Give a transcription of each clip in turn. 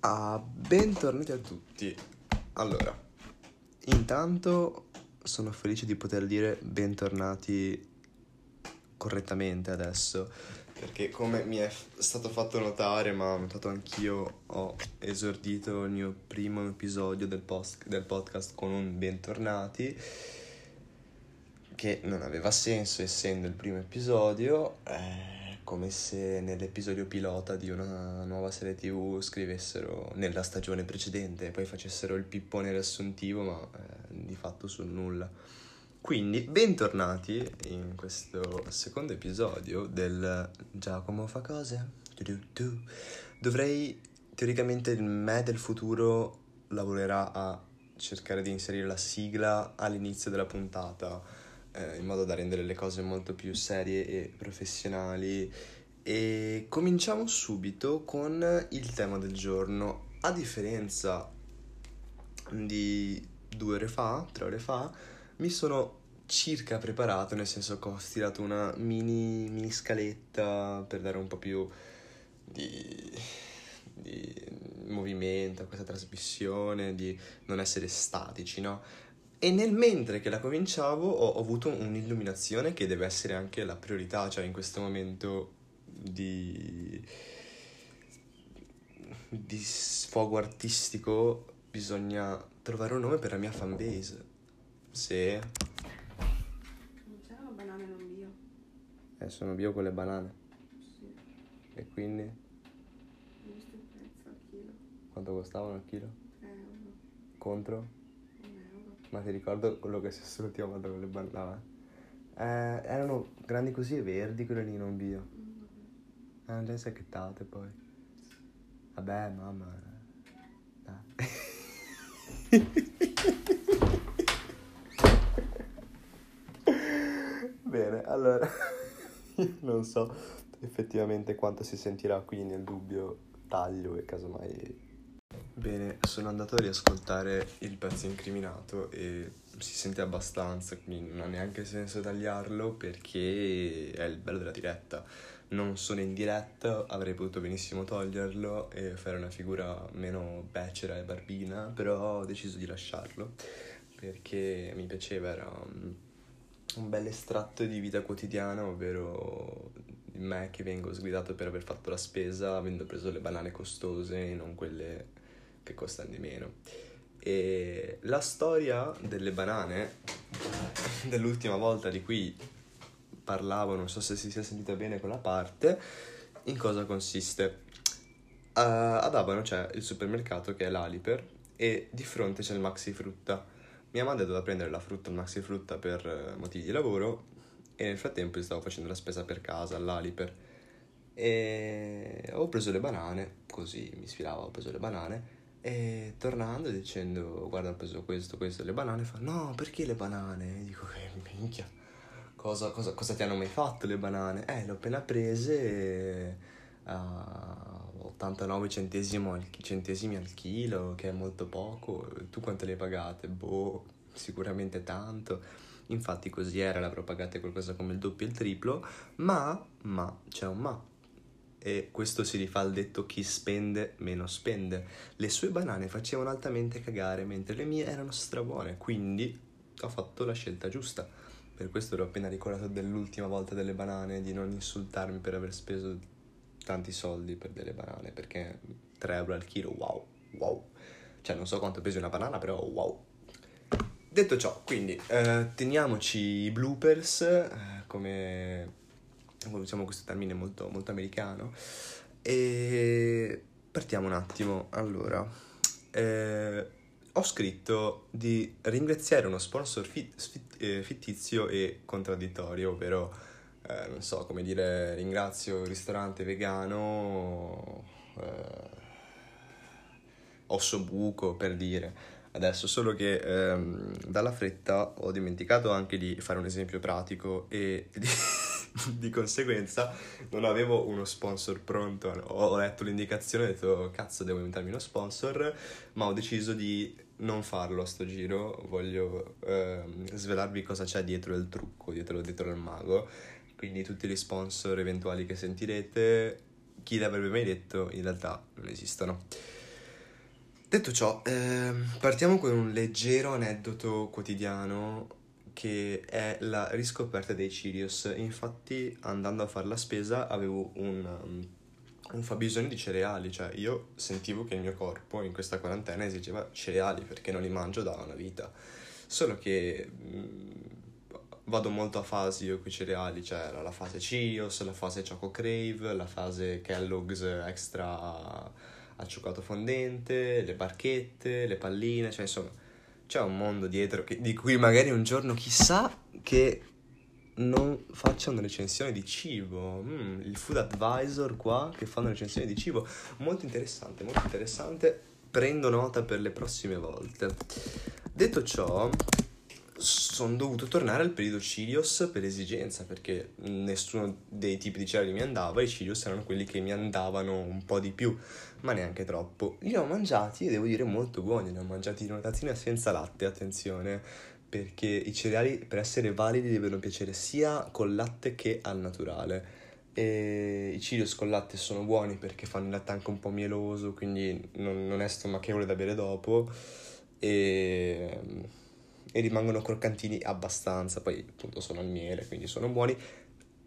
Ah, bentornati a tutti. Allora, intanto sono felice di poter dire bentornati correttamente adesso, perché come mi è stato fatto notare, ma ho notato anch'io, ho esordito il mio primo episodio del, post- del podcast con un bentornati, che non aveva senso essendo il primo episodio. Eh, come se nell'episodio pilota di una nuova serie tv scrivessero nella stagione precedente e poi facessero il pippone riassuntivo ma eh, di fatto sul nulla. Quindi bentornati in questo secondo episodio del Giacomo fa cose. Dovrei teoricamente il me del futuro lavorerà a cercare di inserire la sigla all'inizio della puntata eh, in modo da rendere le cose molto più serie e professionali. E cominciamo subito con il tema del giorno. A differenza di due ore fa, tre ore fa, mi sono circa preparato, nel senso che ho stilato una mini, mini scaletta per dare un po' più di, di movimento a questa trasmissione, di non essere statici, no? E nel mentre che la cominciavo ho, ho avuto un'illuminazione che deve essere anche la priorità, cioè in questo momento di, di sfogo artistico bisogna trovare un nome per la mia fanbase. Se... Non c'erano banane non bio? Eh, sono bio con le banane. Sì. E quindi Ho visto il prezzo al chilo. quanto costavano al chilo? 3 euro. Contro? 1 euro. Ma ti ricordo quello che l'ultima volta con le banane? Eh, erano grandi così e verdi quelle lì, non bio. Mm, vabbè. Ah, non le hai sacchettate poi. Vabbè, mamma. Dai. Bene, allora. non so effettivamente quanto si sentirà qui nel dubbio taglio e casomai. Bene, sono andato a riascoltare il pezzo incriminato e si sente abbastanza, quindi non ha neanche senso tagliarlo perché è il bello della diretta. Non sono in diretta, avrei potuto benissimo toglierlo e fare una figura meno becera e barbina, però ho deciso di lasciarlo perché mi piaceva, era un, bel estratto di vita quotidiana, ovvero me che vengo sgridato per aver fatto la spesa avendo preso le banane costose e non quelle che costano di meno. E la storia delle banane dell'ultima volta di cui parlavo, non so se si sia sentita bene quella parte, in cosa consiste. Uh, ad Abano c'è il supermercato che è l'Aliper e di fronte c'è il Maxi Frutta. Mia madre doveva prendere la frutta, il Maxi Frutta per eh, motivi di lavoro e nel frattempo stavo facendo la spesa per casa all'Aliper e ho preso le banane, così mi sfilava, ho preso le banane e tornando dicendo guarda ho preso questo, questo, le banane, fa no perché le banane? E dico che minchia cosa, cosa, cosa ti hanno mai fatto le banane? Eh, le ho appena prese a 89 centesimi al, centesimi al chilo, che è molto poco. Tu quanto le hai pagate? Boh, sicuramente tanto. Infatti così era, l'avrò pagate qualcosa come il doppio e il triplo, ma, ma, c'è un ma. E questo si rifà al detto chi spende meno spende. Le sue banane facevano altamente cagare, mentre le mie erano strabuone, quindi ho fatto la scelta giusta. Per questo ero appena ricordato dell'ultima volta delle banane, di non insultarmi per aver speso tanti soldi per delle banane, perché 3 euro al chilo, wow, wow. Cioè non so quanto pesi una banana, però wow. Detto ciò, quindi eh, teniamoci i bloopers, eh, come usiamo questo termine molto, molto americano, e partiamo un attimo. Allora, eh, ho scritto di ringraziare uno sponsor fit, fit, eh, fittizio e contraddittorio, ovvero, eh, non so, come dire, ringrazio il ristorante vegano eh, Ossobuco, per dire. Adesso solo che ehm, dalla fretta ho dimenticato anche di fare un esempio pratico e di, di conseguenza non avevo uno sponsor pronto. Ho letto l'indicazione e ho detto cazzo devo inventarmi uno sponsor, ma ho deciso di non farlo a sto giro, voglio ehm, svelarvi cosa c'è dietro il trucco, dietro, dietro il mago. Quindi tutti gli sponsor eventuali che sentirete, chi l'avrebbe mai detto, in realtà non esistono. Detto ciò, ehm, partiamo con un leggero aneddoto quotidiano che è la riscoperta dei Cheerios. Infatti, andando a fare la spesa, avevo un, um, un fabbisogno di cereali, cioè io sentivo che il mio corpo in questa quarantena esigeva cereali perché non li mangio da una vita. Solo che mh, vado molto a fasi io con i cereali, cioè la fase Cheerios, la fase Choco Crave, la fase Kellogg's extra al cioccolato fondente, le barchette, le palline, cioè insomma c'è un mondo dietro che- di cui magari un giorno chissà che non faccia una recensione di cibo. Mm, il food advisor qua che fa una recensione di cibo. Molto interessante, molto interessante. Prendo nota per le prossime volte. Detto ciò, sono dovuto tornare al periodo Cheerios per esigenza, perché nessuno dei tipi di cereali mi andava, i Cheerios erano quelli che mi andavano un po' di più, ma neanche troppo. Li ho mangiati e devo dire molto buoni, li ho mangiati in una tazzina senza latte, attenzione, perché i cereali per essere validi devono piacere sia col latte che al naturale. E i Cheerios col latte sono buoni perché fanno il latte anche un po' mieloso, quindi non, non è stomachevole da bere dopo. E e rimangono croccantini abbastanza, poi appunto sono al miele, quindi sono buoni.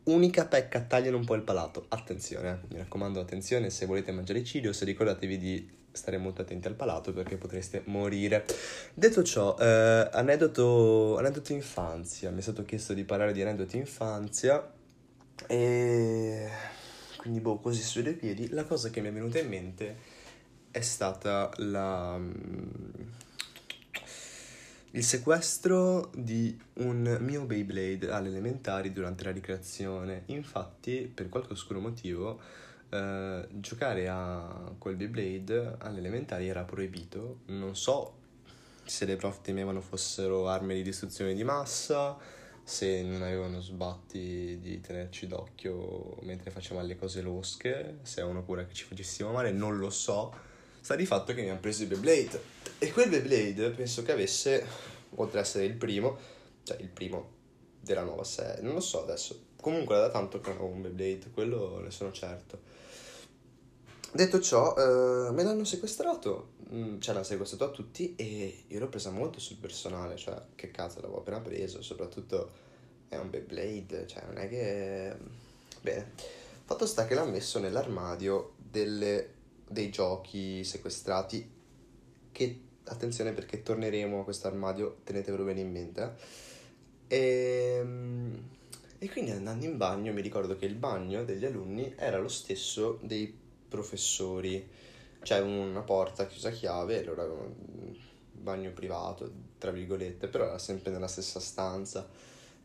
Unica pecca, tagliano un po' il palato. Attenzione, eh, mi raccomando, attenzione, se volete mangiare i Cheerios ricordatevi di stare molto attenti al palato perché potreste morire. Detto ciò, eh, aneddoto, aneddoto infanzia, mi è stato chiesto di parlare di aneddoti infanzia e quindi boh, così sui due piedi, la cosa che mi è venuta in mente è stata la mm, il sequestro di un mio Beyblade alle elementari durante la ricreazione. Infatti, per qualche oscuro motivo, eh, giocare a quel Beyblade alle elementari era proibito. Non so se le prof temevano fossero armi di distruzione di massa, se non avevano sbatti di tenerci d'occhio mentre facevamo le cose losche, se avevano paura che ci facessimo male, non lo so. Sta di fatto che mi hanno preso il Beyblade. E quel Beyblade penso che avesse, oltre ad essere il primo, cioè il primo della nuova serie, non lo so adesso. Comunque era da tanto che non avevo un Beyblade, quello ne sono certo. Detto ciò, eh, me l'hanno sequestrato, mm, cioè l'hanno sequestrato a tutti e io l'ho presa molto sul personale, cioè che cazzo l'avevo appena preso, soprattutto è un Beyblade, cioè non è che... Bene, fatto sta che l'ha messo nell'armadio delle dei giochi sequestrati che attenzione perché torneremo a questo armadio, tenetevelo bene in mente. E, e quindi andando in bagno mi ricordo che il bagno degli alunni era lo stesso dei professori, cioè una porta chiusa a chiave, allora un bagno privato, tra virgolette, però era sempre nella stessa stanza.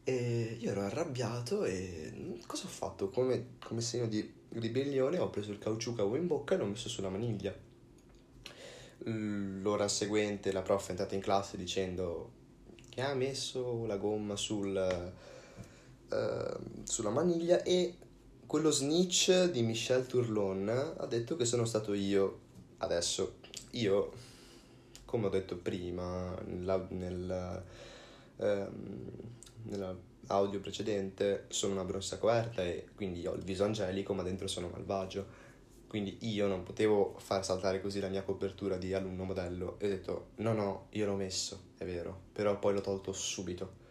E io ero arrabbiato e cosa ho fatto? Come, come segno di ribellione ho preso il caucciù che avevo in bocca e l'ho messo sulla maniglia. L'ora seguente la prof è entrata in classe dicendo che ha messo la gomma sul, uh, sulla maniglia e quello snitch di Michel Tourlon ha detto che sono stato io. Adesso, io, come ho detto prima, nella, nel, um, nell'audio precedente, sono una bronza coperta e quindi ho il viso angelico ma dentro sono malvagio. Quindi io non potevo far saltare così la mia copertura di alunno modello e ho detto no no, io l'ho messo, è vero, però poi l'ho tolto subito.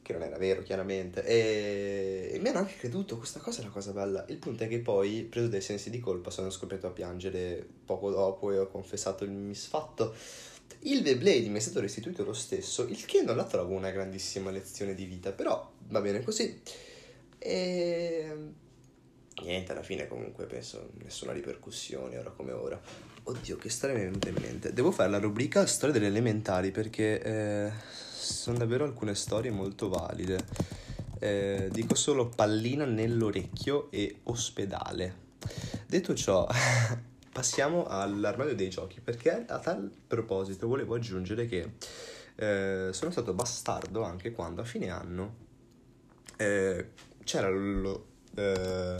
Che non era vero chiaramente. E... e mi hanno anche creduto questa cosa è una cosa bella. Il punto è che poi preso dei sensi di colpa sono scoppiato a piangere poco dopo e ho confessato il misfatto il Beyblade mi è stato restituito lo stesso il che non la trovo una grandissima lezione di vita però va bene così e niente alla fine comunque penso nessuna ripercussione ora come ora oddio che storia mi è in mente devo fare la rubrica storia delle elementari perché eh, sono davvero alcune storie molto valide. Eh, dico solo pallina nell'orecchio e ospedale. Detto ciò, passiamo all'armadio dei giochi perché a tal proposito volevo aggiungere che eh, sono stato bastardo anche quando a fine anno eh, c'era lo, eh,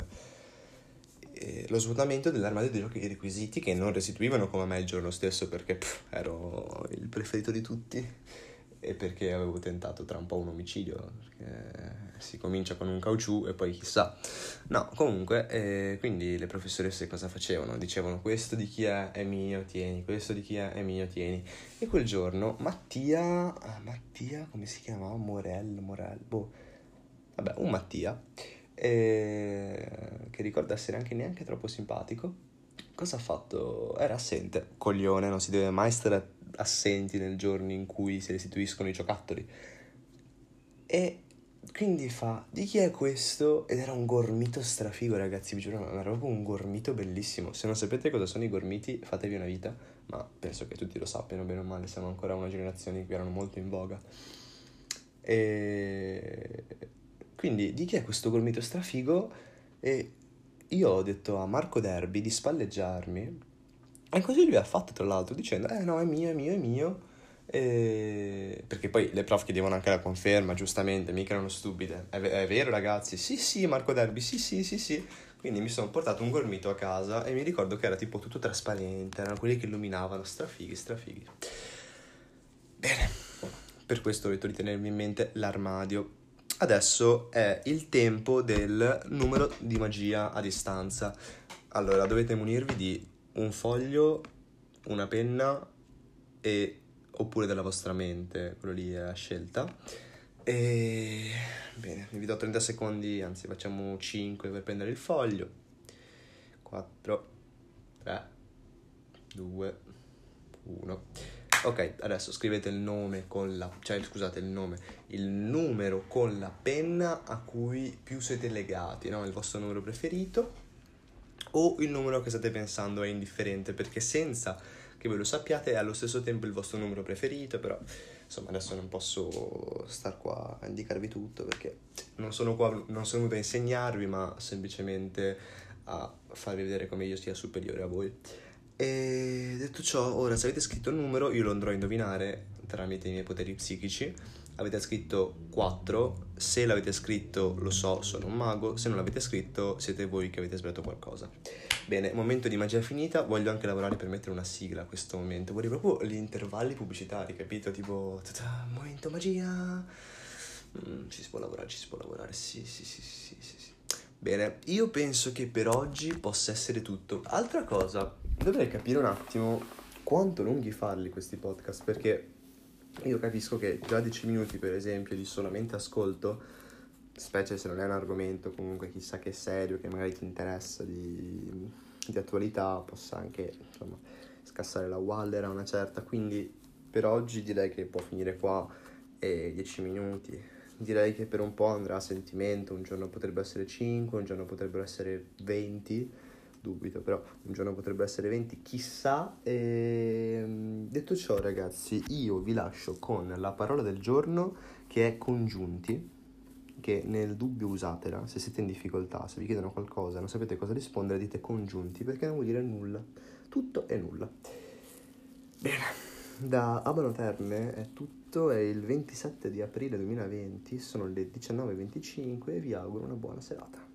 eh, lo svuotamento dell'armadio dei giochi requisiti che non restituivano come me il giorno stesso perché pff, ero il preferito di tutti e perché avevo tentato tra un po' un omicidio, perché si comincia con un caucciù e poi chissà. No, comunque, eh, quindi le professoresse cosa facevano? Dicevano questo di chi è, è mio, tieni, questo di chi è, è mio, tieni. E quel giorno Mattia, ah, Mattia, come si chiamava? Morel, Morel, boh, vabbè, un Mattia, eh, che ricorda essere anche neanche troppo simpatico, cosa ha fatto? Era assente, coglione, non si deve mai stare assenti nel giorno in cui si restituiscono i giocattoli. E quindi fa, di chi è questo? Ed era un gormito strafigo, ragazzi, vi giuro, era proprio un gormito bellissimo. Se non sapete cosa sono i gormiti, fatevi una vita, ma penso che tutti lo sappiano bene o male, siamo ancora una generazione che erano molto in voga. E quindi, di chi è questo gormito strafigo? E io ho detto a Marco Derby di spalleggiarmi, e così lui ha fatto, tra l'altro, dicendo, eh no, è mio, è mio, è mio. E... Perché poi le prof chiedevano anche la conferma, giustamente, mica erano stupide. È, è, vero ragazzi? Sì, sì, Marco Derby, sì, sì, sì, sì. Quindi mi sono portato un gormito a casa e mi ricordo che era tipo tutto trasparente, erano quelli che illuminavano, strafighi, strafighi. Bene, per questo ho detto di tenermi in mente l'armadio. Adesso è il tempo del numero di magia a distanza. Allora, dovete munirvi di un foglio, una penna e oppure della vostra mente, quello lì è la scelta. E bene, vi do 30 secondi, anzi facciamo 5 per prendere il foglio. 4, 3, 2, 1. Ok, adesso scrivete il nome con la, cioè scusate il nome, il numero con la penna a cui più siete legati, no? Il vostro numero preferito o il numero che state pensando è indifferente, perché senza che voi lo sappiate è allo stesso tempo il vostro numero preferito, però insomma adesso non posso star qua a indicarvi tutto perché non sono qua, non sono venuto a insegnarvi, ma semplicemente a farvi vedere come io sia superiore a voi. E detto ciò, ora se avete scritto il numero io lo andrò a indovinare tramite i miei poteri psichici. Avete scritto 4, se l'avete scritto lo so, sono un mago, se non l'avete scritto siete voi che avete sbagliato qualcosa. Bene, momento di magia finita, voglio anche lavorare per mettere una sigla a questo momento. Vorrei proprio gli intervalli pubblicitari, capito? Tipo, tata, momento magia. Mm, ci si può lavorare, ci si può lavorare, sì, sì, sì, sì, sì, sì. Bene, io penso che per oggi possa essere tutto. Altra cosa, dovrei capire un attimo quanto lunghi farli questi podcast, perché io capisco che già 10 minuti, per esempio, di solamente ascolto specie se non è un argomento comunque chissà che serio, che magari ti interessa di, di attualità, possa anche insomma scassare la Waller a una certa. Quindi per oggi direi che può finire qua e 10 minuti. Direi che per un po' andrà a sentimento, un giorno potrebbe essere 5, un giorno potrebbero essere 20, dubito, però un giorno potrebbero essere 20, chissà. E... Detto ciò ragazzi, io vi lascio con la parola del giorno che è congiunti che nel dubbio usatela, se siete in difficoltà, se vi chiedono qualcosa, non sapete cosa rispondere, dite congiunti, perché non vuol dire nulla. Tutto è nulla. Bene, da Abano Terme è tutto, è il 27 di aprile 2020, sono le 19.25 e vi auguro una buona serata.